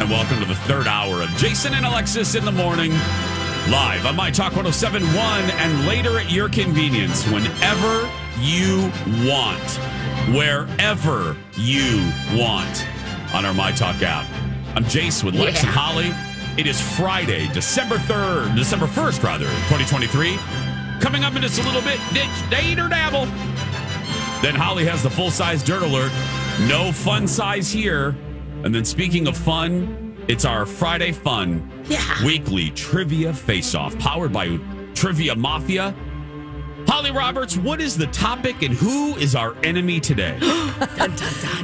And welcome to the third hour of Jason and Alexis in the morning. Live on My Talk 1071 and later at your convenience whenever you want, wherever you want on our My Talk app. I'm Jace with Lex and Holly. It is Friday, December 3rd, December 1st, rather, 2023. Coming up in just a little bit, ditch, date, or dabble. Then Holly has the full size dirt alert. No fun size here. And then speaking of fun, it's our Friday Fun Yeah. weekly trivia face off powered by Trivia Mafia. Holly Roberts, what is the topic and who is our enemy today?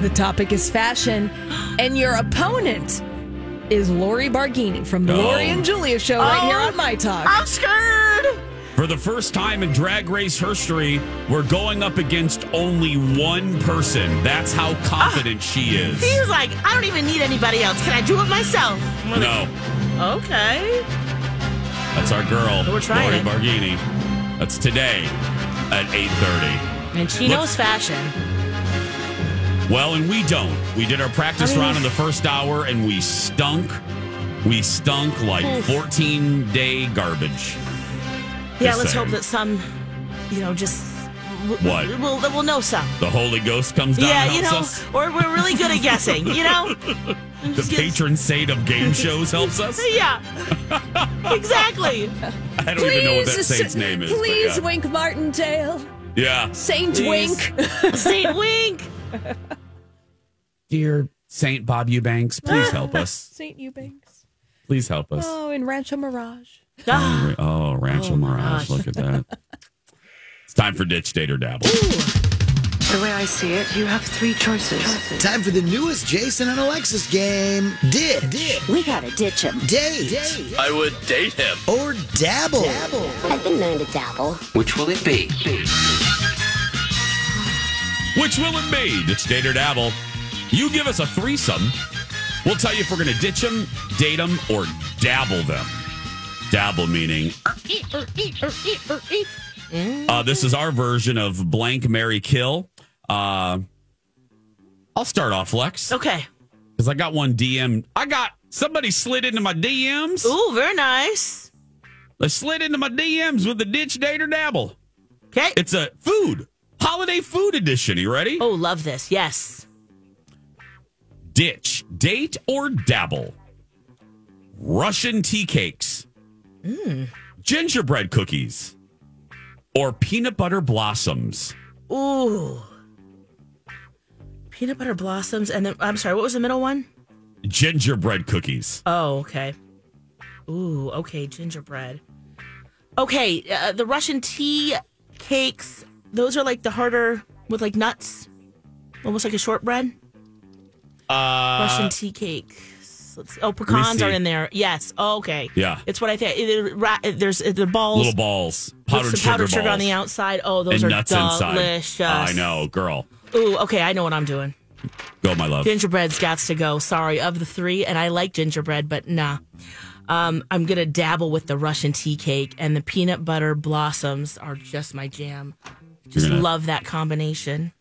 The topic is fashion, and your opponent is Lori Barghini from the Oh. Lori and Julia show right here Oh. on My Talk. I'm scared. For the first time in drag race history, we're going up against only one person. That's how confident ah, she is. He was like, I don't even need anybody else. Can I do it myself? No, Okay. that's our girl, We're trying Lori it. Barghini. That's today at 8.30. And she Look- knows fashion. Well, and we don't. We did our practice I mean- round in the first hour and we stunk. We stunk like 14 day garbage. Yeah, Just let's saying. hope that some, you know, just. What? We'll, we'll know some. The Holy Ghost comes down yeah, and you know, us. or we're really good at guessing, you know? The patron saint of game shows helps us. Yeah. exactly. I don't even know what that saint's name is. Please, yeah. Wink Martindale. yeah. Saint Please. Wink. Saint Wink. Dear Saint Bob Eubanks, please help us. Saint Eubanks. Please help us. Oh, in Rancho Mirage. Ah, Oh, Rancho Oh, Mirage. gosh. Look at that. it's time for Ditch Date or Dabble. The way I see it, you have three choices. Time for the newest Jason and Alexis game. Ditch. We gotta ditch him. Date. I would date him. Or dabble. I've been known to dabble. Which will it be? Which will it be? Ditch Date or Dabble. You give us a threesome. We'll tell you if we're going to ditch them, date them, or dabble them. Dabble meaning. Uh, this is our version of blank, Mary kill. Uh, I'll start off, Lex, okay. because I got one DM. I got somebody slid into my DMs. Ooh, very nice. They slid into my DMs with the ditch, date, or dabble. Okay. It's a food holiday food edition. You ready? Oh, love this. Yes. Ditch, date, or dabble. Russian tea cakes, gingerbread cookies, or peanut butter blossoms. Ooh. Peanut butter blossoms. And then, I'm sorry, what was the middle one? Gingerbread cookies. Oh, okay. Ooh, okay, gingerbread. Okay, uh, the Russian tea cakes, those are like the harder with like nuts, almost like a shortbread. Uh, Russian tea cake. Let's- Oh, pecans are in there. Yes. Oh, okay. Yeah. It's what I think. It- it- ra- There's the balls. little balls, with powdered sugar powdered sugar on the outside. Oh, those and are nuts inside. delicious. I know, girl. Ooh, okay. I know what I'm doing. Go, my love. Gingerbread's got to go. Sorry, of the three, and I like gingerbread, but nah. Um, I'm gonna dabble with the Russian tea cake and the peanut butter blossoms are just my jam. Just gonna- love that combination.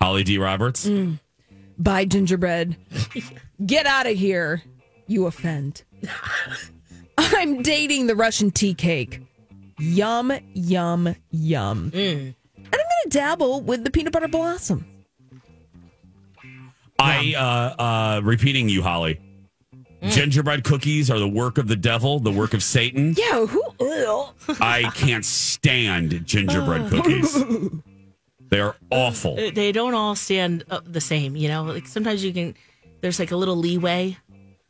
Holly D. Roberts. Buy gingerbread. Get out of here. You offend. I'm dating the Russian tea cake. Yum, yum, yum. And I'm going to dabble with the peanut butter blossom. I uh uh repeating you, Holly. Gingerbread cookies are the work of the devil, the work of Satan. Yeah, who? Ugh. I can't stand gingerbread cookies. They are awful. They don't all stand uh, the same, you know. Like sometimes you can, there's like a little leeway,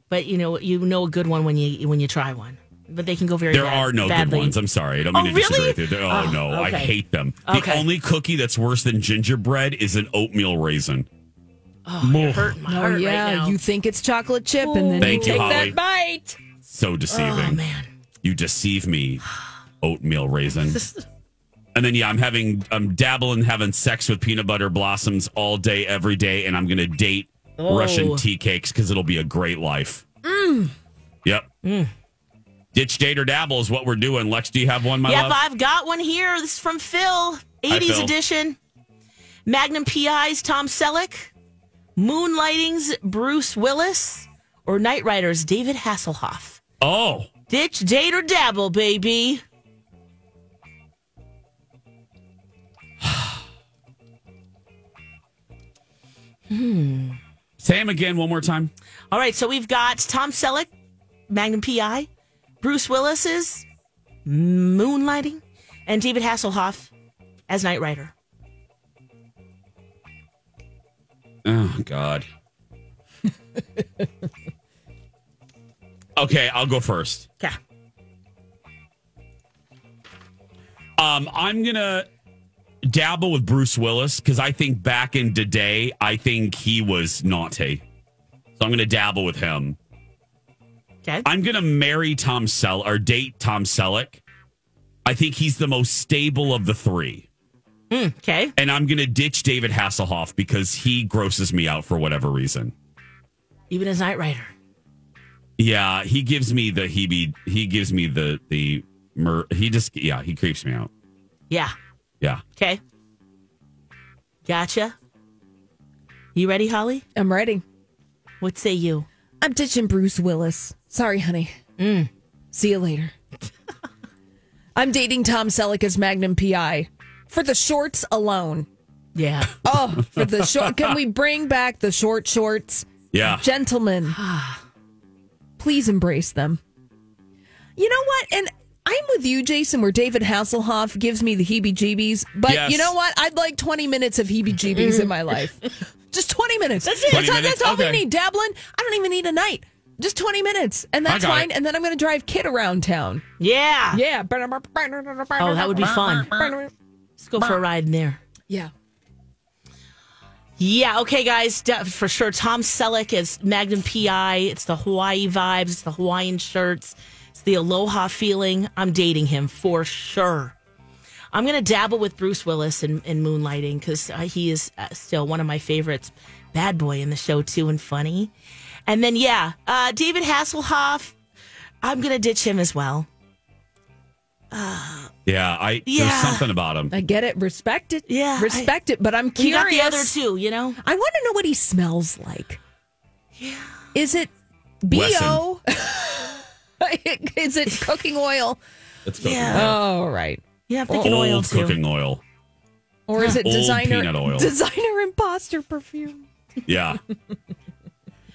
but you know you know a good one when you when you try one. But they can go very. There bad- are no badly. good ones. I'm sorry. I don't mean Oh, to disagree really? with you. There- Oh, Oh, no, I hate them. Okay. The only cookie that's worse than gingerbread is an oatmeal raisin. Oh, you're hurting my Oh, heart yeah. right now. you think it's chocolate chip, and then Thank you you, take Holly. that bite. So deceiving. oh man. You deceive me, oatmeal raisin. and then yeah, I'm having I'm dabbling having sex with peanut butter blossoms all day, every day, and I'm gonna date Oh. Russian tea cakes because it'll be a great life. Mm. Yep. Mm. Ditch date or dabble is what we're doing. Lex, do you have one, my Yep, love? I've got one here. This is from Phil, 80s Phil. edition. Magnum PI's Tom Selleck Moonlighting's Bruce Willis or Knight Rider's David Hasselhoff? Oh, Ditch, date, or dabble, baby. Hmm. Say him again one more time. All right, so we've got Tom Selleck, Magnum PI, Bruce Willis's Moonlighting, and David Hasselhoff as Knight Rider. Oh God. okay, I'll go first. Yeah. Um, I'm gonna dabble with Bruce Willis because I think back in the day, I think he was naughty. So I'm gonna dabble with him. Okay. I'm gonna marry Tom Selleck or date Tom Selleck. I think he's the most stable of the three. Hmm, okay. And I'm gonna ditch David Hasselhoff because he grosses me out for whatever reason. Even as Knight Rider. Yeah, he gives me the he be he gives me the the mur- he just yeah, he creeps me out. Yeah. Yeah. Okay. Gotcha. You ready, Holly? I'm ready. What say you? I'm ditching Bruce Willis. Sorry, honey. Mm. See you later. I'm dating Tom Selleck as Magnum PI for the shorts alone. Yeah. Oh, for the short. Can we bring back the short shorts? Yeah. Gentlemen, please embrace them. You know what? And I'm with you, Jason, where David Hasselhoff gives me the heebie jeebies. But Yes. you know what? I'd like 20 minutes of heebie jeebies in my mm. life. Just 20 minutes. That's it. 20 all, minutes? that's all we need. Dabbling, I don't even need a night. Just 20 minutes. And that's fine. it. And then I'm going to drive KITT around town. Yeah. Yeah. Oh, that would be fun. Let's go for a ride in there. Yeah. Yeah, okay, guys, for sure. Tom Selleck is Magnum PI. It's the Hawaii vibes, it's the Hawaiian shirts, the aloha feeling. I'm dating him for sure. I'm going to dabble with Bruce Willis in, in Moonlighting because uh, he is uh, still one of my favorites. Bad boy in the show, too, and funny. And then, yeah, uh, David Hasselhoff, I'm going to ditch him as well. Yeah, I Yeah. there's something about him. I get it. Respect it. Yeah, Respect it. But I'm You curious. got the other two, you know? I want to know what he smells like. Yeah. Is it BO? Is it cooking oil? Let's go. Yeah. Oh, right. Yeah, I'm thinking oil, Old too. cooking oil. Or is it Old designer peanut oil. designer imposter perfume? Yeah.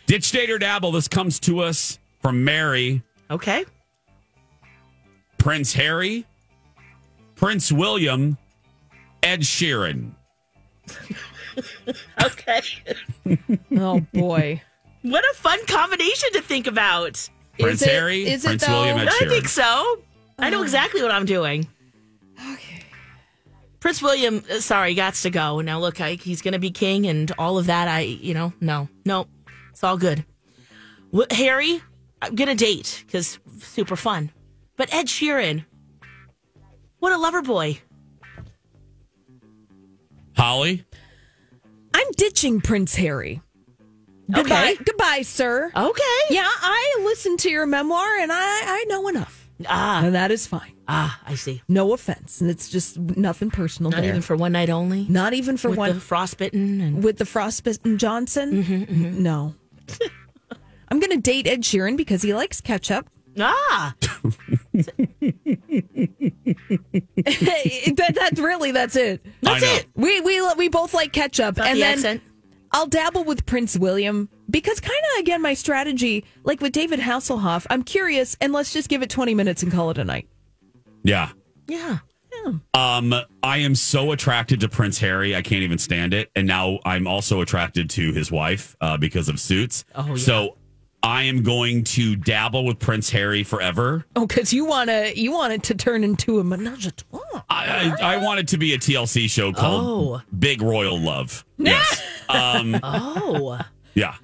Ditch date or dabble. This comes to us from Mary, Okay. Prince Harry, Prince William, Ed Sheeran. Okay. Oh boy. What a fun combination to think about. Prince it- Harry, is it Prince though? William, Ed I think so. I know exactly what I'm doing. Okay. Prince William, uh, sorry, gots to go. Now look, I, he's going to be king and all of that. I, you know, no, no, it's all good. Wh- Harry, I'm going to date because super fun. But Ed Sheeran, what a lover boy. Holly, I'm ditching Prince Harry. Goodbye, goodbye, sir. Okay. Yeah, I listened to your memoir and I, I know enough. Ah, And that is fine. ah, I see. No offense. And it's just nothing personal Not there. even for one night only. Not even for with one the frostbitten and with the frostbitten Johnson. Mm-hmm, No. I'm going to date Ed Sheeran because he likes ketchup. ah, that, that's really that's it. that's it. We we we both like ketchup, Got and the then accent. I'll dabble with Prince William because kind of again my strategy, like with David Hasselhoff. I'm curious, and let's just give it 20 minutes and call it a night. yeah. Yeah. Um, I am so attracted to Prince Harry, I can't even stand it. And now I'm also attracted to his wife uh, because of Suits. Oh, yeah. So I am going to dabble with Prince Harry forever. Oh, because you want to you want it to turn into a menage a trois. I, I, I want it to be a TLC show called Oh. Big Royal Love. Yes. um, Oh, yeah.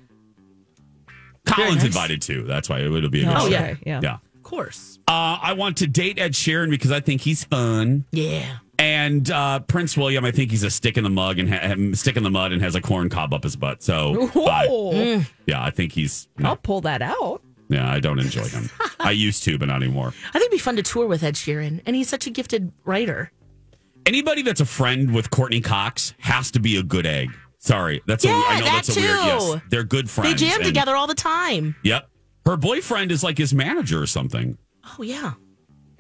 Colin's nice. invited too. That's why it would be a good Oh, show. yeah, yeah. Yeah. of course. Uh, I want to date Ed Sheeran because I think he's fun. Yeah. And uh, Prince William, I think he's a stick in the mug and ha- stick in the mud and has a corn cob up his butt. So, bye. Oh, yeah, I think he's. no. I'll pull that out. yeah, I don't enjoy him. I used to, but not anymore. I think it'd be fun to tour with Ed Sheeran, and he's such a gifted writer. Anybody that's a friend with Courteney Cox has to be a good egg. Sorry, that's Yeah, a, I know that that's a weird. Yes, they're good friends. They jam and- together all the time. Yep. Her boyfriend is like his manager or something, Oh yeah.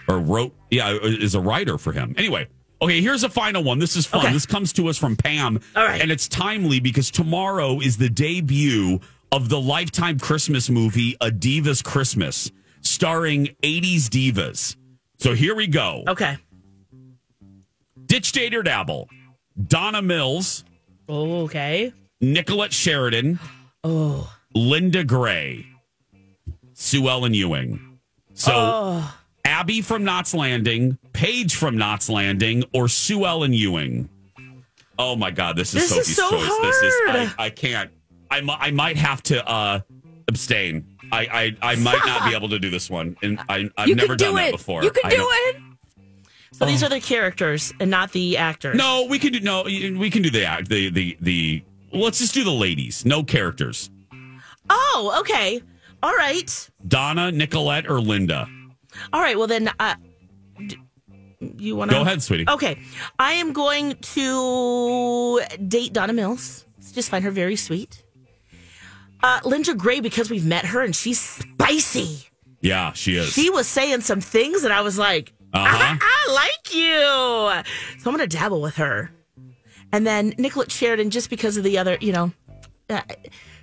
or wrote. Yeah, is a writer for him. Anyway. Okay, here's a final one. This is fun. Okay. This comes to us from Pam. All right. And it's timely because tomorrow is the debut of the Lifetime Christmas movie, A Diva's Christmas, starring 80s divas. So here we go. Okay. Ditch Date or Dabble. Donna Mills, Oh, okay. Nicolette Sheridan, Oh. Linda Gray, Sue Ellen Ewing. So Oh. Abby from Knots Landing, Paige from Knots Landing, or Sue Ellen Ewing. Oh my God, this is This is Sophie's so choice. This is hard. I, I can't. I, I might have to uh, abstain. I, I I might not be able to do this one, and I I've you never do done it. that before. You can do it. So these are the characters and not the actors. No, we can do no. We can do the act. The the the. Let's just do the ladies. No characters. Oh, okay. All right. Donna, Nicolette, or Linda. All right. Well then, uh, d- you want to Go ahead, sweetie. Okay. I am going to date Donna Mills. Just find her very sweet. Uh, Linda Gray, because we've met her and she's spicy. Yeah, she is. She was saying some things that I was like, Uh-huh. I, I like you. So I'm going to dabble with her. And then Nicolette Sheridan, just because of the other, you know, uh,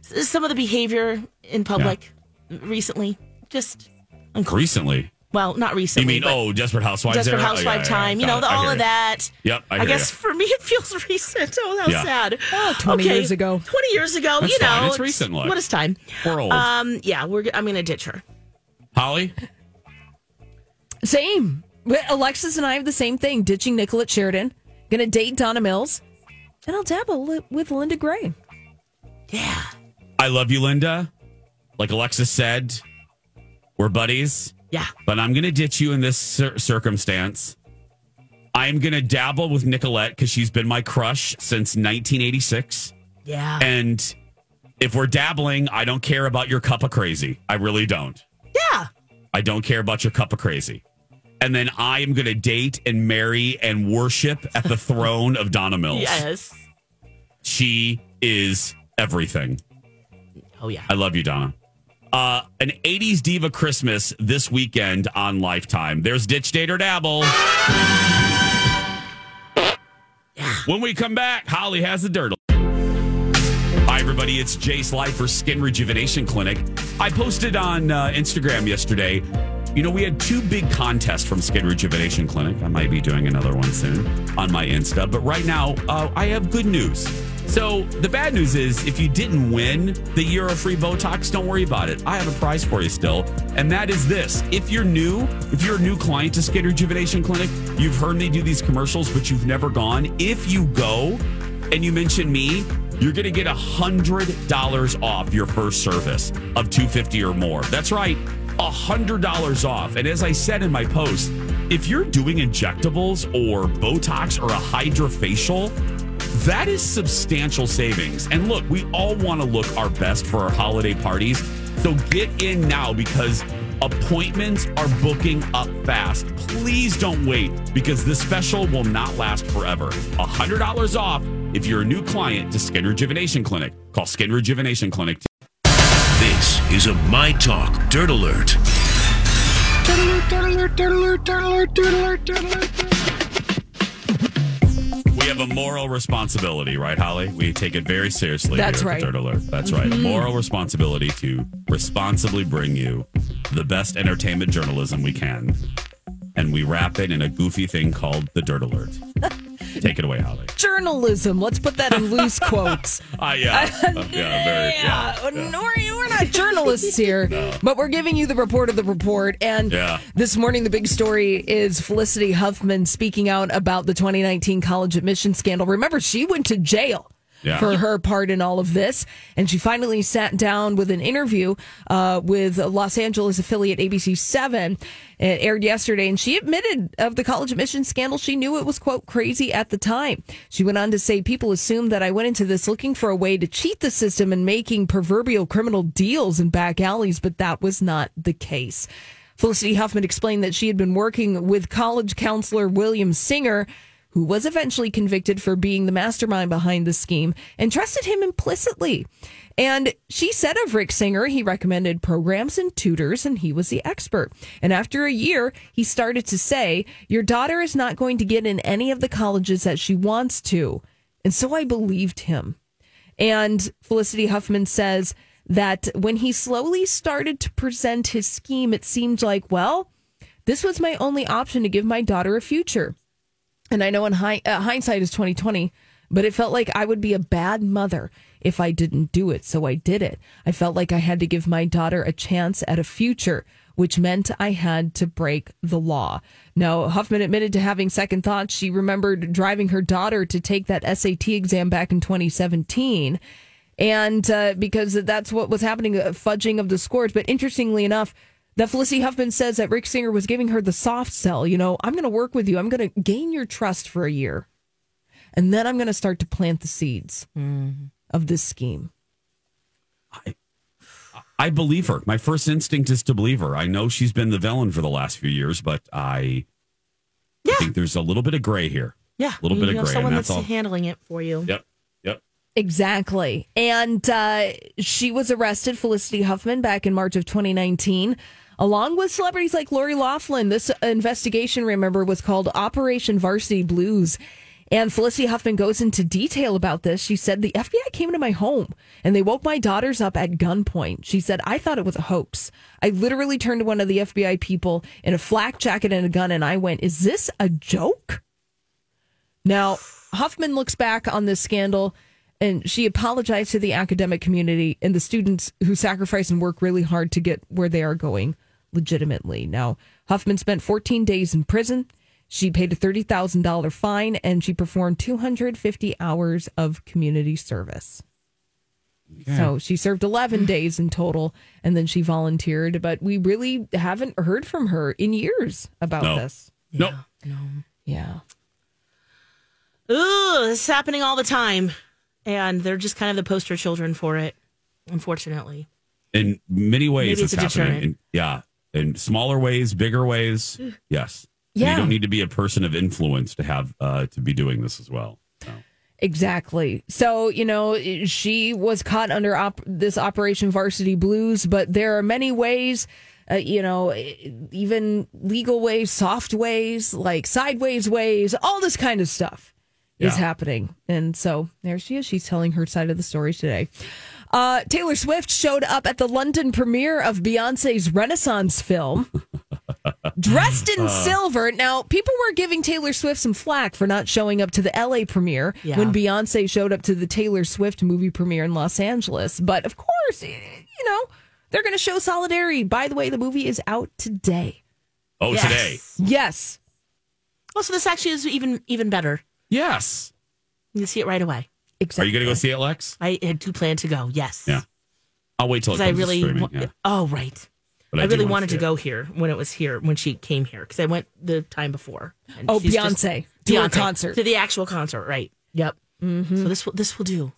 some of the behavior in public recently. Just, uncomfortable. Recently. Well, not recently. You mean oh, Desperate Housewives? Desperate era? Oh, Housewife yeah, yeah, time, you know, the, all of that. Yep, I I, guess ya. for me it feels recent. Oh, how Yeah. sad. Oh, 20 years ago. 20 years ago, That's you know. fine. It's recent, look. What is time? We're old. Um, yeah, we're. I'm going to ditch her. Holly. Same. Alexis and I have the same thing. Ditching Nicolette Sheridan. Gonna date Donna Mills. And I'll dabble with Linda Gray. Yeah. I love you, Linda. Like Alexis said, we're buddies, Yeah. but I'm going to ditch you in this cir- circumstance. I'm going to dabble with Nicolette because she's been my crush since 1986. Yeah. And if we're dabbling, I don't care about your cup of crazy. I really don't. yeah. I don't care about your cup of crazy. And then I am going to date and marry and worship at the throne of Donna Mills. Yes. She is everything. Oh, yeah. I love you, Donna. Uh, an 80s Diva Christmas this weekend on Lifetime. There's Ditch Date or Dabble. When we come back, Holly has the dirt. Hi, everybody. It's Jace Life for Skin Rejuvenation Clinic. I posted on uh, Instagram yesterday. You know, we had two big contests from Skin Rejuvenation Clinic. I might be doing another one soon on my Insta. But right now, uh, I have good news. So, the bad news is if you didn't win the year of free Botox, don't worry about it. I have a prize for you still. And that is this. If you're new, if you're a new client to Skin Rejuvenation Clinic, you've heard me do these commercials, but you've never gone. If you go, and you mention me, you're going to get a $100 off your first service of 250 or more. That's right, $100 off. And as I said in my post, if you're doing injectables or Botox or a hydrofacial, that is substantial savings. And look, we all want to look our best for our holiday parties. So get in now because appointments are booking up fast. Please don't wait because this special will not last forever. $100 off if you're a new client to Skin Rejuvenation Clinic. Call Skin Rejuvenation Clinic. This is a My Talk Dirt Alert. We have a moral responsibility, right, Holly? We take it very seriously. That's here at right. the Dirt Alert. That's right. A mm-hmm. moral responsibility to responsibly bring you the best entertainment journalism we can. And we wrap it in a goofy thing called the Dirt Alert. Take it away, Holly. Journalism. Let's put that in loose quotes. Ah, yeah. Uh, yeah, very, yeah, Yeah, yeah. We're, we're not journalists here, but we're giving you the report of the report. And Yeah. this morning, the big story is Felicity Huffman speaking out about the 2019 college admission scandal. Remember, she went to jail. Yeah. For her part in all of this. And she finally sat down with an interview uh, with Los Angeles affiliate ABC7. It aired yesterday, and she admitted of the college admission scandal. She knew it was, quote, crazy at the time. She went on to say, People assumed that I went into this looking for a way to cheat the system and making proverbial criminal deals in back alleys, but that was not the case. Felicity Huffman explained that she had been working with college counselor William Singer who was eventually convicted for being the mastermind behind the scheme and trusted him implicitly. And she said of Rick Singer, he recommended programs and tutors, and he was the expert. And after a year, he started to say, Your daughter is not going to get in any of the colleges that she wants to. And so I believed him. And Felicity Huffman says that when he slowly started to present his scheme, it seemed like, well, this was my only option to give my daughter a future. And I know in uh, hindsight is 2020, but it felt like I would be a bad mother if I didn't do it. So I did it. I felt like I had to give my daughter a chance at a future, which meant I had to break the law. Now, Huffman admitted to having second thoughts. She remembered driving her daughter to take that SAT exam back in 2017. And uh, because that's what was happening, uh, fudging of the scores. But interestingly enough, that Felicity Huffman says that Rick Singer was giving her the soft sell. You know, I'm going to work with you. I'm going to gain your trust for a year. And then I'm going to start to plant the seeds of this scheme. I believe her. My first instinct is to believe her. I know she's been the villain for the last few years, but I Yeah. think there's a little bit of gray here. Yeah, A little bit of gray, Someone and that's that's all. handling it for you. Yep. Yep. Exactly. And uh, she was arrested, Felicity Huffman, back in March of 2019, along with celebrities like Lori Loughlin. This investigation, remember, was called Operation Varsity Blues. And Felicity Huffman goes into detail about this. She said, The FBI came into my home and they woke my daughters up at gunpoint. She said, I thought it was a hoax. I literally turned to one of the FBI people in a flak jacket and a gun and I went, Is this a joke? Now, Huffman looks back on this scandal and she apologized to the academic community and the students who sacrifice and work really hard to get where they are going legitimately. Now, Huffman spent 14 days in prison. She paid a $30,000 fine and she performed 250 hours of community service. So she served 11 days in total and then she volunteered, but we really haven't heard from her in years about No. this. Nope. No. Yeah. Ooh, this is happening all the time. And they're just kind of the poster children for it, unfortunately. In many ways, Maybe it's, it's happening. In, yeah. In smaller ways, bigger ways. Yes. And Yeah. You don't need to be a person of influence to have uh, to be doing this as well. So. Exactly. So, you know, she was caught under op- this Operation Varsity Blues, but there are many ways, uh, you know, even legal ways, soft ways, like sideways ways, all this kind of stuff is happening. And so there she is. She's telling her side of the story today. Uh, Taylor Swift showed up at the London premiere of Beyonce's Renaissance film. dressed in silver. Now, people were giving Taylor Swift some flack for not showing up to the LA premiere Yeah. when Beyonce showed up to the Taylor Swift movie premiere in Los Angeles. But of course, you know, they're going to show solidarity. By the way, the movie is out today. Oh, Yes. today. Yes. Oh, so this actually is even even better. Yes. You see it right away. Are you going to go see it, Lex? I do plan to go. Yes. Yeah. I'll wait till it Because comes I really, to streaming. wa- yeah. oh right. But I, do really wanna wanted to go here when it was here when she came here because I went the time before. And Oh, she's just- Beyonce. To Beyonce, concert. to the actual concert, right? Yep. Mm-hmm. So this will this will do.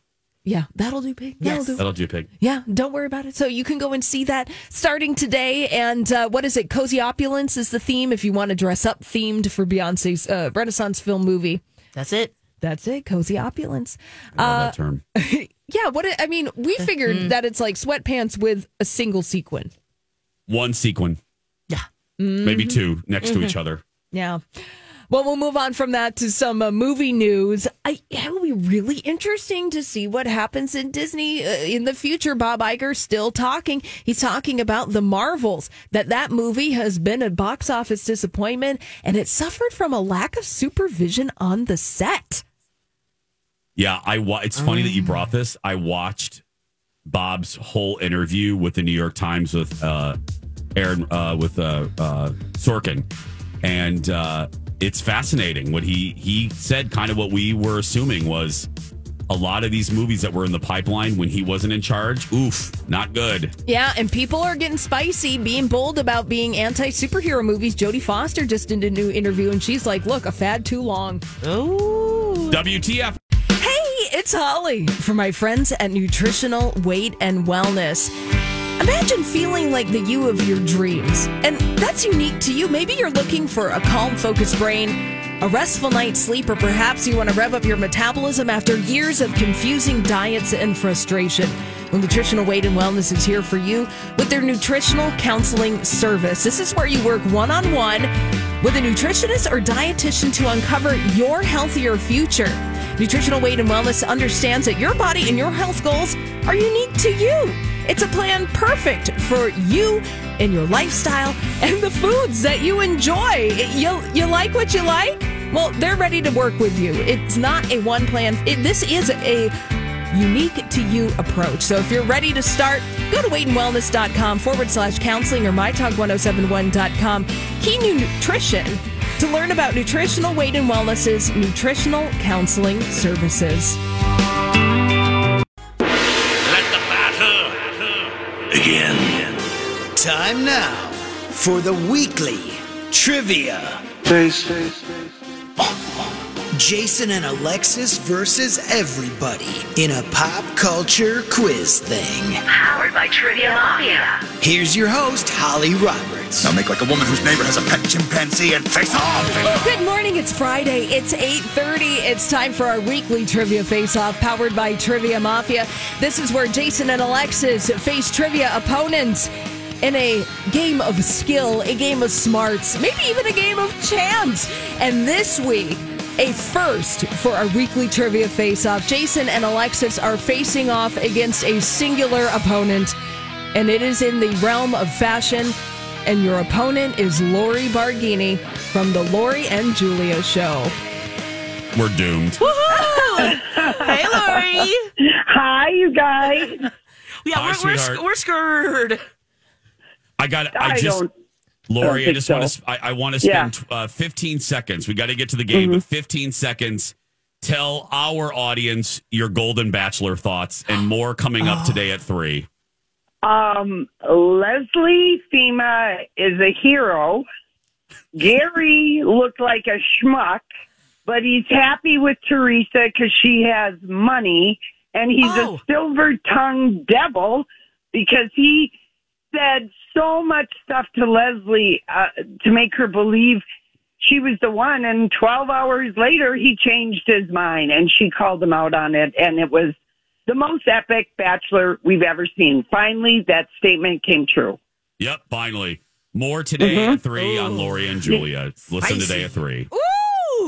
Yeah, that'll do, big. That'll Yes. do. That'll do, pig. Yeah, don't worry about it. So you can go and see that starting today. And uh, what is it? Cozy Opulence is the theme if you want to dress up themed for Beyonce's uh, Renaissance film movie. That's it. That's it, Cozy Opulence. Love Uh, that term. Yeah, what I mean, we figured that it's like sweatpants with a single sequin. One sequin, Yeah. Mm-hmm. maybe two next to each other. Yeah. Well, we'll move on from that to some uh, movie news. I, it'll be really interesting to see what happens in Disney uh, in the future. Bob Iger still talking. He's talking about the Marvels. That that movie has been a box office disappointment, and it suffered from a lack of supervision on the set. Yeah, I. Wa- it's funny that you brought this. I watched Bob's whole interview with the New York Times with uh, Aaron uh, with uh, uh, Sorkin, and uh, it's fascinating what he he said. Kind of what we were assuming was a lot of these movies that were in the pipeline when he wasn't in charge. Oof, not good. Yeah, and people are getting spicy, being bold about being anti superhero movies. Jodie Foster just did a new interview, and she's like, "Look, a fad too long." Oh. WTF? Hey, it's Holly for my friends at Nutritional Weight and Wellness. Imagine feeling like the you of your dreams. And that's unique to you. Maybe you're looking for a calm, focused brain, a restful night's sleep, or perhaps you want to rev up your metabolism after years of confusing diets and frustration. Well, Nutritional Weight and Wellness is here for you with their nutritional counseling service. This is where you work one on one with a nutritionist or dietitian to uncover your healthier future. Nutritional Weight and Wellness understands that your body and your health goals are unique to you. It's a plan perfect for you and your lifestyle and the foods that you enjoy. You, you like what you like? Well, they're ready to work with you. It's not a one plan. It, this is a unique to you approach. So if you're ready to start, go to weightandwellness.com forward slash counseling or mytalk1071.com. Key Nutrition to learn about nutritional weight and wellness's nutritional counseling services. Let the battle begin. Time now for the weekly trivia. Jason and Alexis versus everybody in a pop culture quiz thing. Powered by Trivia Mafia. Here's your host, Holly Roberts. Now make like a woman whose neighbor has a pet chimpanzee and face off. Good morning. It's Friday. It's 8:30. It's time for our weekly trivia face-off powered by Trivia Mafia. This is where Jason and Alexis face trivia opponents in a game of skill, a game of smarts, maybe even a game of chance. And this week, a first for our weekly trivia face-off. Jason and Alexis are facing off against a singular opponent, and it is in the realm of fashion. And your opponent is Lori Barghini from the Lori and Julia Show. We're doomed. Woohoo! hey, Lori. Hi, you guys. Yeah, Hi, we're, we're, sweetheart. we're screwed. I got. I, I just. don't- Lori, I think just want to. I, I want to spend uh, 15 seconds. We got to get to the game, Mm-hmm. but 15 seconds. Tell our audience your Golden Bachelor thoughts and more coming up today at three. Um, Leslie Fhima is a hero. Gary looked like a schmuck, but he's happy with Theresa because she has money, and he's Oh. a silver tongued devil because he said so much stuff to Leslie uh, to make her believe she was the one. And 12 hours later, he changed his mind and she called him out on it. And it was the most epic bachelor we've ever seen. Finally, that statement came true. Yep, finally. More today Mm-hmm. at three on Lori and Julia. Listen Spicy. today at three. Ooh,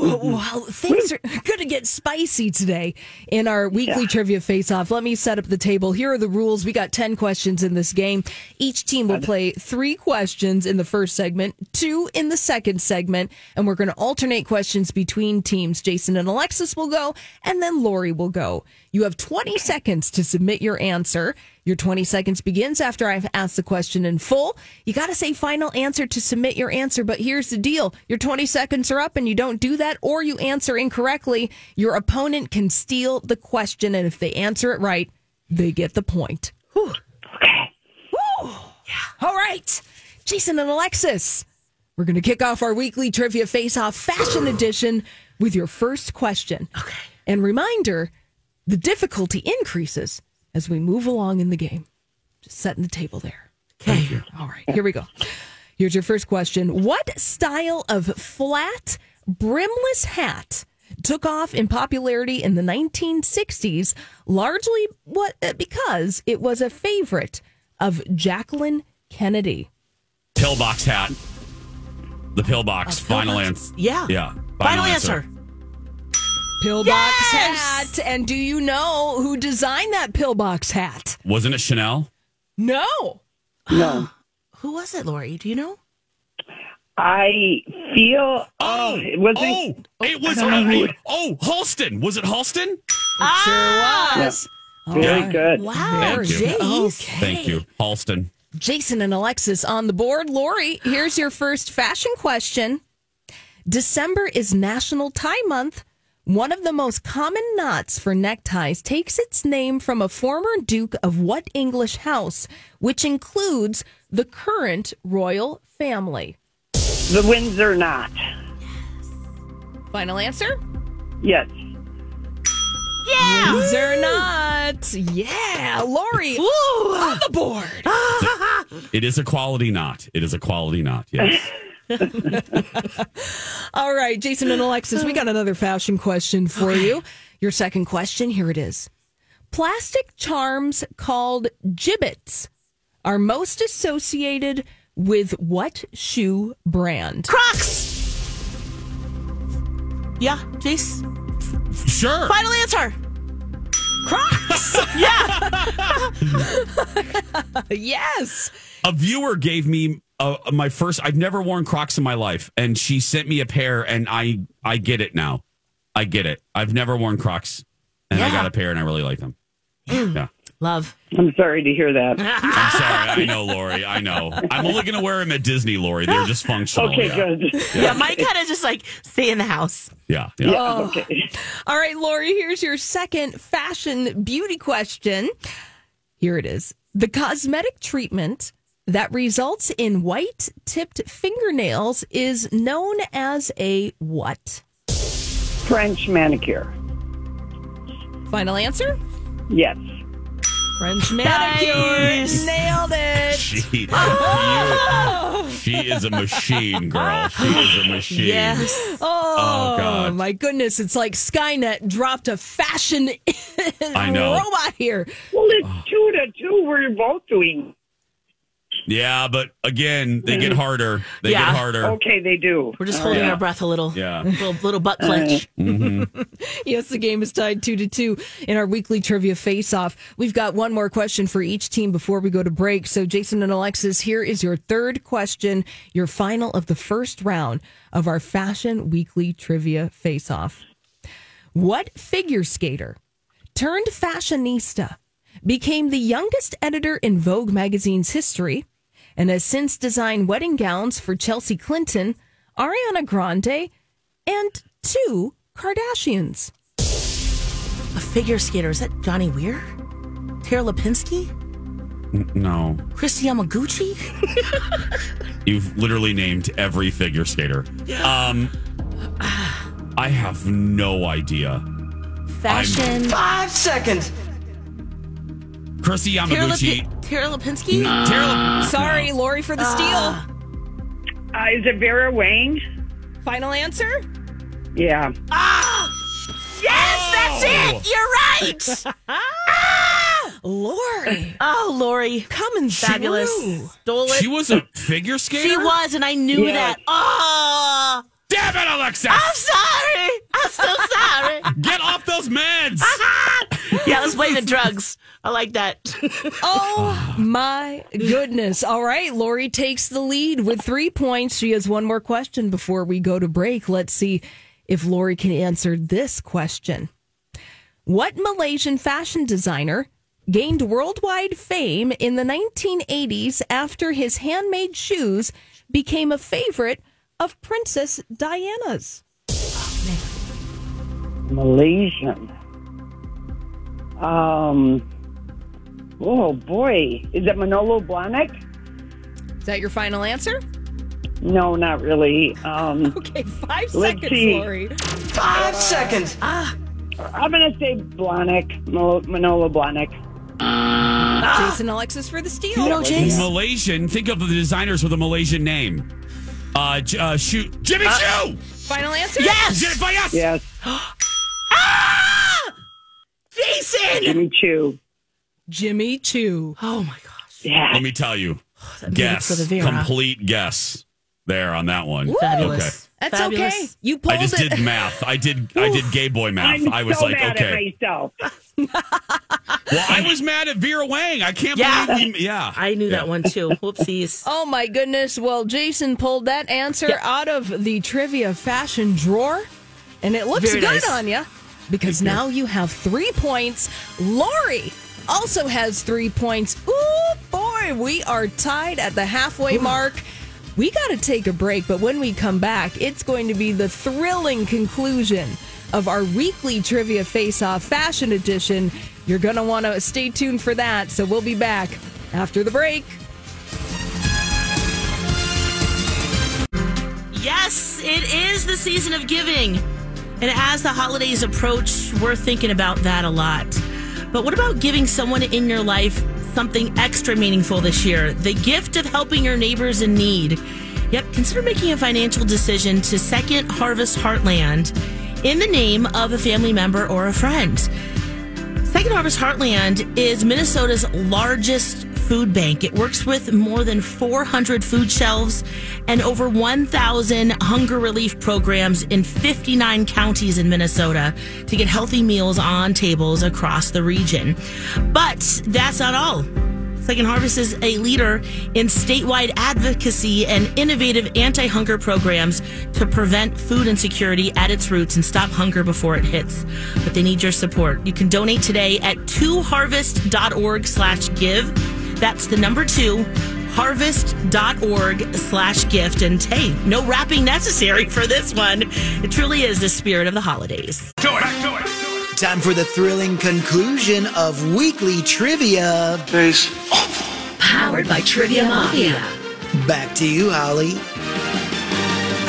well, things are going to get spicy today in our weekly trivia face off. Let me set up the table. Here are the rules. We got 10 questions in this game. Each team will play three questions in the first segment, two in the second segment, and we're going to alternate questions between teams. Jason and Alexis will go, and then Lori will go. You have 20 seconds to submit your answer. Your 20 seconds begins after I've asked the question in full. You got to say final answer to submit your answer, but here's the deal. Your 20 seconds are up and you don't do that or you answer incorrectly, your opponent can steal the question and if they answer it right, they get the point. Whew. Okay. All right. Jason and Alexis, we're going to kick off our weekly trivia face off fashion edition with your first question. Okay. And reminder, the difficulty increases as we move along in the game. Just setting the table there. Okay. All right. Here we go. Here's your first question. What style of flat, brimless hat took off in popularity in the 1960s, largely what uh, because it was a favorite of Jacqueline Kennedy? Pillbox hat. The pillbox. final pillbox? answer. Yeah. Yeah. Final, answer. Pillbox Yes! hat. And do you know who designed that pillbox hat? Wasn't it Chanel? No. No. Who was it, Lori? Do you know? I feel, oh, it wasn't, Oh, it was. I don't know who- oh, Halston. Was it Halston? Ah, Sure was. very Yeah. good. Wow, Thank you. Jace. Thank you, Halston. Jason and Alexis on the board. Lori, here's your first fashion question. December is National Tie Month. One of the most common knots for neckties takes its name from a former Duke of what English house, which includes the current royal family? The Windsor knot. Final answer? Yes. Yeah. Windsor knot. Yeah, Lori on the board. It is a quality knot. It is a quality knot. Yes. All right, Jason and Alexis, we got another fashion question for you. Your second question, here it is. Plastic charms called Jibbitz are most associated with what shoe brand? Crocs. Yeah, Jace. Sure. Final answer. Crocs. Yeah. yes. A viewer gave me uh, my first. I've never worn Crocs in my life, and she sent me a pair, and I I get it now. I get it. I've never worn Crocs, and I got a pair, and I really like them. Yeah. Love. I'm sorry to hear that. I'm sorry. I know, Lori. I know. I'm only going to wear them at Disney, Lori. They're just functional. Okay, yeah. good. Yeah, mine kind of just like stay in the house. Yeah. Yeah. Yeah, okay. All right, Lori, here's your second fashion beauty question. Here it is. The cosmetic treatment that results in white tipped fingernails is known as a what? French manicure. Final answer? Yes. French manicure. Nice. Nailed it. She, you- oh! she is a machine, girl. She is a machine. Yes. Oh, oh, God. my goodness. It's like Skynet dropped a fashion I know. robot here. Well, it's two to two. We're both doing. Yeah, but again, they get mm-hmm. harder. They Yeah. get harder. Okay, they do. We're just holding Yeah. our breath a little. Yeah. Little, little butt clench. Mm-hmm. Yes, the game is tied two to two in our weekly trivia face off. We've got one more question for each team before we go to break. So, Jason and Alexis, here is your third question, your final of the first round of our fashion weekly trivia face off. What figure skater turned fashionista became the youngest editor in Vogue magazine's history and has since designed wedding gowns for Chelsea Clinton, Ariana Grande, and two Kardashians? A figure skater. Is that Johnny Weir? Tara Lipinski? No. Kristi Yamaguchi? You've literally named every figure skater. Um, I have no idea. Fashion. Five seconds. Chrissy Tara, Yamaguchi. Lipi- Tara Lipinski? Tara- Sorry, Lori, for the steal. Uh, is it Vera Wang? Final answer? Yeah. Ah! Yes, that's Oh. it. You're right. Lori, oh, Lori. coming Fabulous. through. Stole it. She was a figure skater. She was, and I knew Yeah. that. Oh, Damn it, Alexis! I'm sorry. I'm so sorry. Get off those meds. yeah, let's blame the drugs. I like that. Oh my goodness. All right, Lori takes the lead with three points. She has one more question before we go to break. Let's see if Lori can answer this question. What Malaysian fashion designer gained worldwide fame in the 1980s after his handmade shoes became a favorite of Princess Diana's? Malaysian. Um. Oh boy, is it Manolo Blahnik? Is that your final answer? No, not really. Um, Okay, 5 seconds, see. Lori. Five seconds. Ah, I'm gonna say Blahnik, Manolo Blahnik. Jason Alexis for the steal. You know, Jace? Malaysian. Think of the designers with a Malaysian name. Uh, uh shoot, Jimmy Choo. Final answer? Yes. Jennifer Yes. Yes! Jason. Jimmy Choo. Jimmy Choo. Oh my gosh. Yeah. Let me tell you. That Guess. for the Vera. Complete guess. There on that one. Fabulous. Okay. That's Fabulous. okay. You pulled it. I just it. did math. I did. I did gay boy math. I'm I was so like, mad okay. at myself. Well, I was mad at Vera Wang. I can't Yeah. believe. We, yeah. I knew Yeah. that one too. Whoopsies. Oh my goodness. Well, Jason pulled that answer out of the trivia fashion drawer, and it looks Very good nice. on you because now you have three points. Lori also has three points. Ooh, boy, we are tied at the halfway mark. We got to take a break, but when we come back, it's going to be the thrilling conclusion of our weekly trivia face off fashion edition. You're going to want to stay tuned for that. So we'll be back after the break. Yes, it is the season of giving. And as the holidays approach, we're thinking about that a lot. But what about giving someone in your life something extra meaningful this year? The gift of helping your neighbors in need. Yep, consider making a financial decision to Second Harvest Heartland in the name of a family member or a friend. Second Harvest Heartland is Minnesota's largest food bank. It works with more than 400 food shelves and over 1,000 hunger relief programs in 59 counties in Minnesota to get healthy meals on tables across the region. But that's not all. Second Harvest is a leader in statewide advocacy and innovative anti hunger programs to prevent food insecurity at its roots and stop hunger before it hits. But they need your support. You can donate today at 2harvest.org slash give. That's the number two, harvest.org slash gift. And hey, no wrapping necessary for this one. It truly is the spirit of the holidays. Time for the thrilling conclusion of weekly trivia. Face. Powered by Trivia Mafia. Back to you, Holly.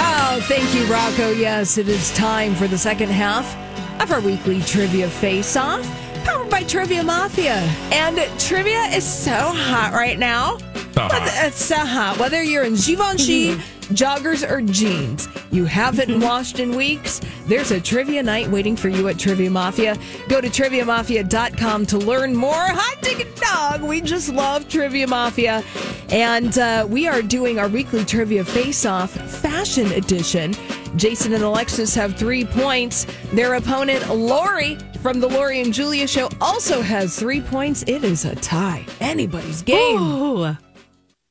Oh, thank you, Rocco. Yes, it is time for the second half of our weekly trivia face off, powered by Trivia Mafia. And trivia is so hot right now. Whether- It's so hot. Whether you're in Givenchy, joggers, or jeans, you haven't washed in weeks, there's a trivia night waiting for you at Trivia Mafia. Go to triviamafia.com to learn more. Hot ticket dog. We just love Trivia Mafia. And uh, we are doing our weekly trivia face off fashion edition. Jason and Alexis have three points. Their opponent, Lori, from the Lori and Julia show, also has three points. It is a tie. Anybody's game. Ooh.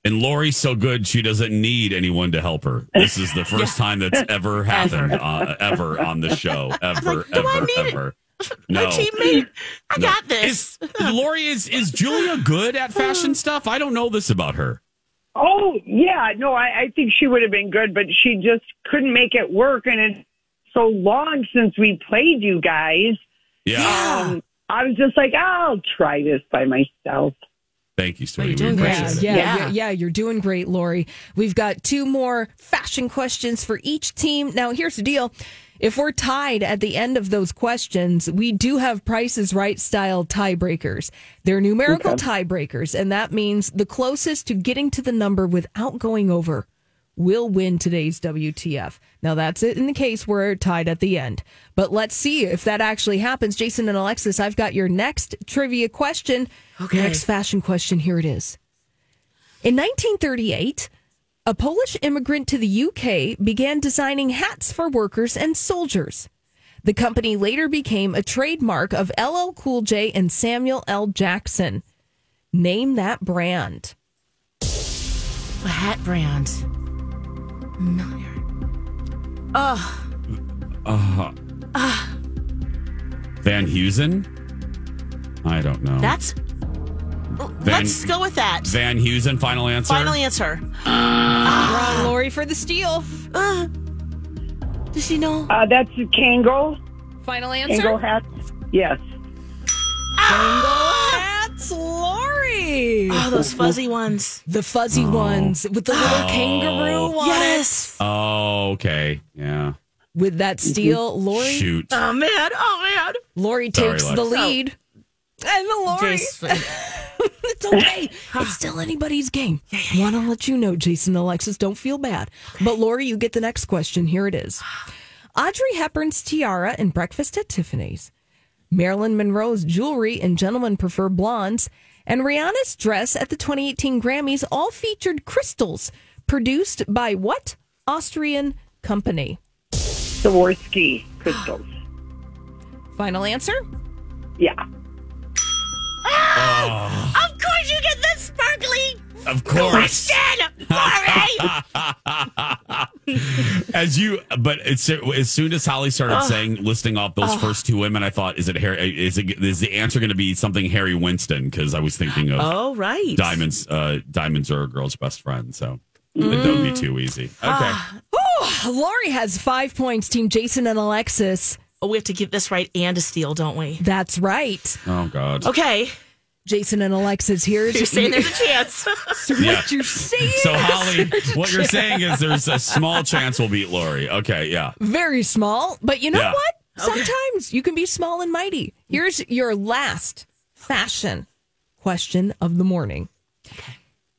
And Lori's so good, she doesn't need anyone to help her. This is the first time that's ever happened, Ever. Uh, ever on the show. Ever, like, do I ever, need it? ever. My No. teammate, I No. got this. Is, Lori, is, is Julia good at fashion stuff? I don't know this about her. Oh, yeah. No, I, I think she would have been good, but she just couldn't make it work. And it's so long since we played you guys. Yeah. Um, I was just like, I'll try this by myself. Thank you, sweetie. you're doing great. Yeah, yeah, Yeah. yeah, yeah, you're doing great, Lori. We've got two more fashion questions for each team. Now, here's the deal. If we're tied at the end of those questions, we do have prices right style tiebreakers. They're numerical tiebreakers, and that means the closest to getting to the number without going over will win today's WTF. Now, that's it in the case we're tied at the end. But let's see if that actually happens. Jason and Alexis, I've got your next trivia question. Okay. Next fashion question. Here it is. In 1938, a Polish immigrant to the UK began designing hats for workers and soldiers. The company later became a trademark of LL Cool J and Samuel L. Jackson. Name that brand. A hat brand. Oh, Van Heusen? I don't know. that's. Let's go with that. Van Heusen, final answer? Final answer. Wrong, Lori, for the steal. Uh, does she know? Uh, that's a Kangol. Final answer. Kangol hat. Yes. Ah. That's Lori. Oh, those fuzzy ones. The fuzzy ones with the little kangaroo on Yes. Oh, okay. Yeah. With that steel, Lori Shoot. Oh man. Oh man. Lori takes Lex. the lead. Oh. And the Lori. Jason. it's okay. It's still anybody's game. Want to let you know, Jason and Alexis, don't feel bad. But Lori, you get the next question. Here it is. Audrey Hepburn's tiara in Breakfast at Tiffany's, Marilyn Monroe's jewelry and Gentlemen Prefer Blondes, and Rihanna's dress at the 2018 Grammys all featured crystals produced by what Austrian company? Swarovski crystals. Final answer? Yeah. Ah, of course you get the sparkly Of course. question, eh? Lori. As you, but it's as soon as Holly started saying, listing off those first two women, I thought, is it Harry? Is it is the answer going to be something Harry Winston? Because I was thinking of oh right. diamonds. Uh, diamonds are a girl's best friend, so it would be mm. too easy. Ah. Okay, Lori has five points, Team Jason and Alexis. Oh, we have to get this right and a steal, don't we? That's right. oh god, Okay. Jason and Alexis, here. You're saying there's a chance. yeah. what you're saying. So Holly, what you're saying is there's a small chance we'll beat Lori. Okay, yeah. Very small, but you know Yeah. what? Sometimes you can be small and mighty. Here's your last fashion question of the morning.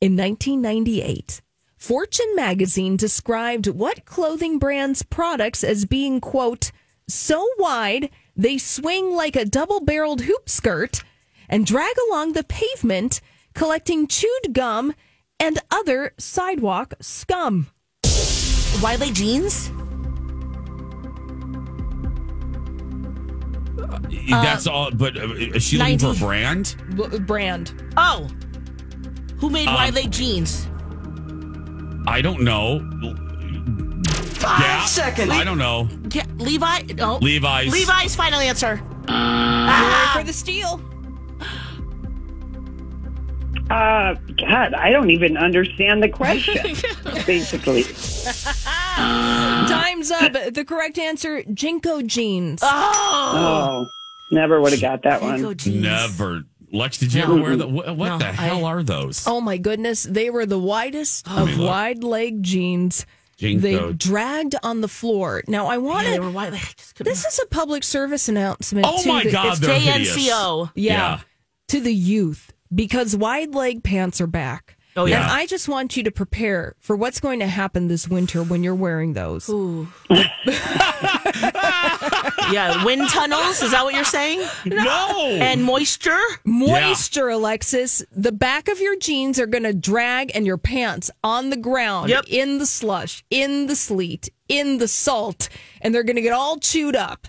In 1998, Fortune magazine described what clothing brand's products as being, quote, so wide they swing like a double barreled hoop skirt and drag along the pavement, collecting chewed gum and other sidewalk scum. Wiley jeans? That's all. But uh, is she looking for a brand? B- brand. Oh. Who made Um, Wiley jeans? I don't know. Five Yeah. seconds. I don't know. Yeah, Levi? No. Levi's. Levi's final answer. Sorry for the steal. Uh, God, I don't even understand the question. basically, Time's up. The correct answer, JNCO jeans. oh, never would have got that JNCO one. jeans. Never. Lex, did you ever wear the? What, what No, the I- hell are those? Oh my goodness, they were the widest of wide leg jeans. JNCO. They dragged on the floor. Now I want they to. were Wiley. I This is a public service announcement. Oh to my the, God, It's they're hideous. JNCO. Yeah, Yeah. to the youth because wide leg pants are back. Oh, yeah. And I just want you to prepare for what's going to happen this winter when you're wearing those. Ooh. yeah, wind tunnels. Is that what you're saying? No. And moisture. Moisture, Alexis. The back of your jeans are going to drag and your pants on the ground, Yep. in the slush, in the sleet, in the salt, and they're going to get all chewed up.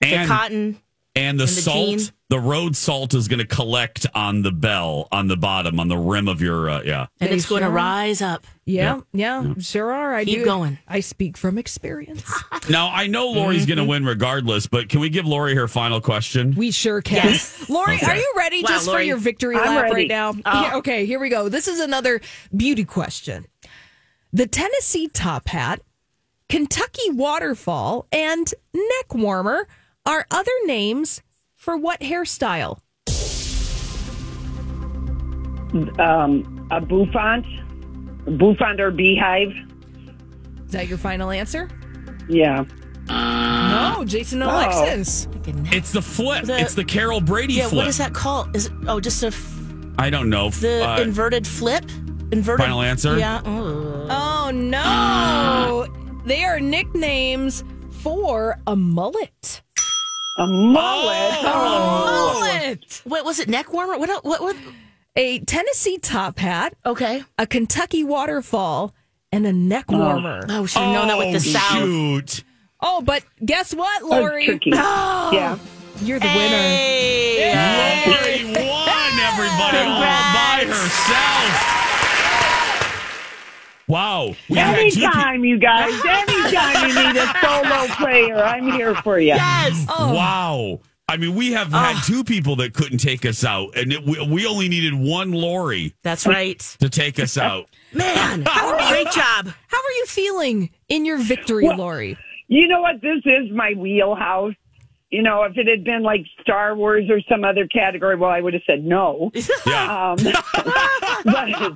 The and, cotton. And the and the salt, jean. the road salt is going to collect on the bell, on the bottom, on the rim of your. Uh, yeah. And They it's going to rise up. Yeah, yeah, sure are. I Keep do. going. I speak from experience. Now I know Lori's going to win regardless, but can we give Lori her final question? We sure can. Yes. Lori, Okay. are you ready Wow, just for your victory I'm lap ready. right now? Oh. Yeah, okay, here we go. This is another beauty question. The Tennessee top hat, Kentucky waterfall, and neck warmer are other names for what hairstyle? Um, a bouffant, bouffant or beehive. Is that your final answer? Yeah. No, Jason and Oh. Alexis. It's the flip. The- it's the Carol Brady Yeah, flip. what is that called? Is it, oh, just a f- I don't know. the Uh, inverted flip? Inverted. Final answer? Yeah. Oh. Oh no. They are nicknames for a mullet. A mullet. Oh. oh. Mullet. Wait, was it neck warmer? What? What? What? A Tennessee top hat, Okay. a Kentucky waterfall, and a neck oh. warmer. Oh, we should have known that with the Oh, South. Shoot. Oh, but guess what, oh, Lori? tricky. Yeah. You're the winner. Hey. Lori won, everybody, all by Congrats. herself. Wow. We had two pe- Anytime, you guys. Anytime you need a solo player, I'm here for you. Yes. Oh. Wow. I mean, we have had two people that couldn't take us out, and it, we, we only needed one Lori That's right. to take us out. Man, great job. How are you feeling in your victory, Well- Lori? You know what? This is my wheelhouse. You know, if it had been like Star Wars or some other category, well, I would have said no. Yeah. Um, but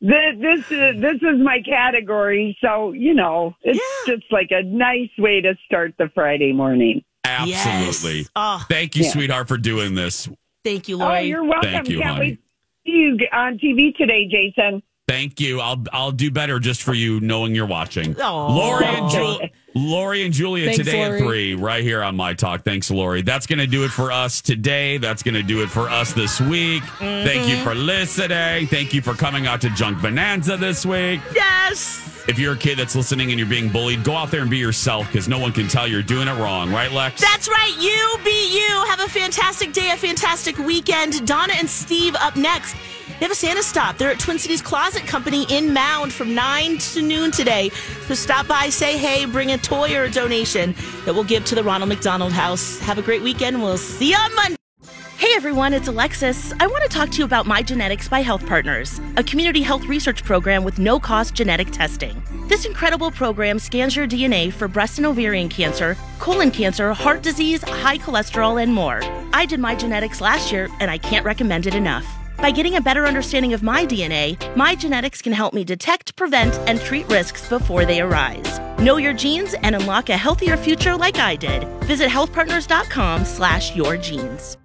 this this is, this is my category, so you know, it's Yeah. just like a nice way to start the Friday morning. Absolutely. Yes. Oh, Thank you, Yeah. sweetheart, for doing this. thank you, Oh, Lori. you're welcome. Thank you, Can't honey. wait to see you on TV today, Jason. Thank you. I'll I'll do better just for you knowing you're watching. Lori and Jul- Lori and Julia Thanks, today Lori. at three, right here on My Talk. Thanks, Lori. That's going to do it for us today. That's going to do it for us this week. Thank you for mm-hmm. listening. Thank you for coming out to Junk Bonanza this week. yes. If you're a kid that's listening and you're being bullied, go out there and be yourself because no one can tell you're doing it wrong, right, Lex? That's right. You be you. Have a fantastic day, a fantastic weekend. Donna and Steve up next. They have a Santa stop. They're at Twin Cities Closet Company in Mound from 9 to noon today. So stop by, say hey, bring a toy or a donation that we'll give to the Ronald McDonald House. Have a great weekend. We'll see you on Monday. Hey everyone, it's Alexis. I want to talk to you about My Genetics by Health Partners, a community health research program with no cost genetic testing. This incredible program scans your DNA for breast and ovarian cancer, colon cancer, heart disease, high cholesterol, and more. I did My Genetics last year, and I can't recommend it enough. By getting a better understanding of my DNA, My Genetics can help me detect, prevent, and treat risks before they arise. Know your genes and unlock a healthier future like I did. Visit healthpartners.com slash your genes.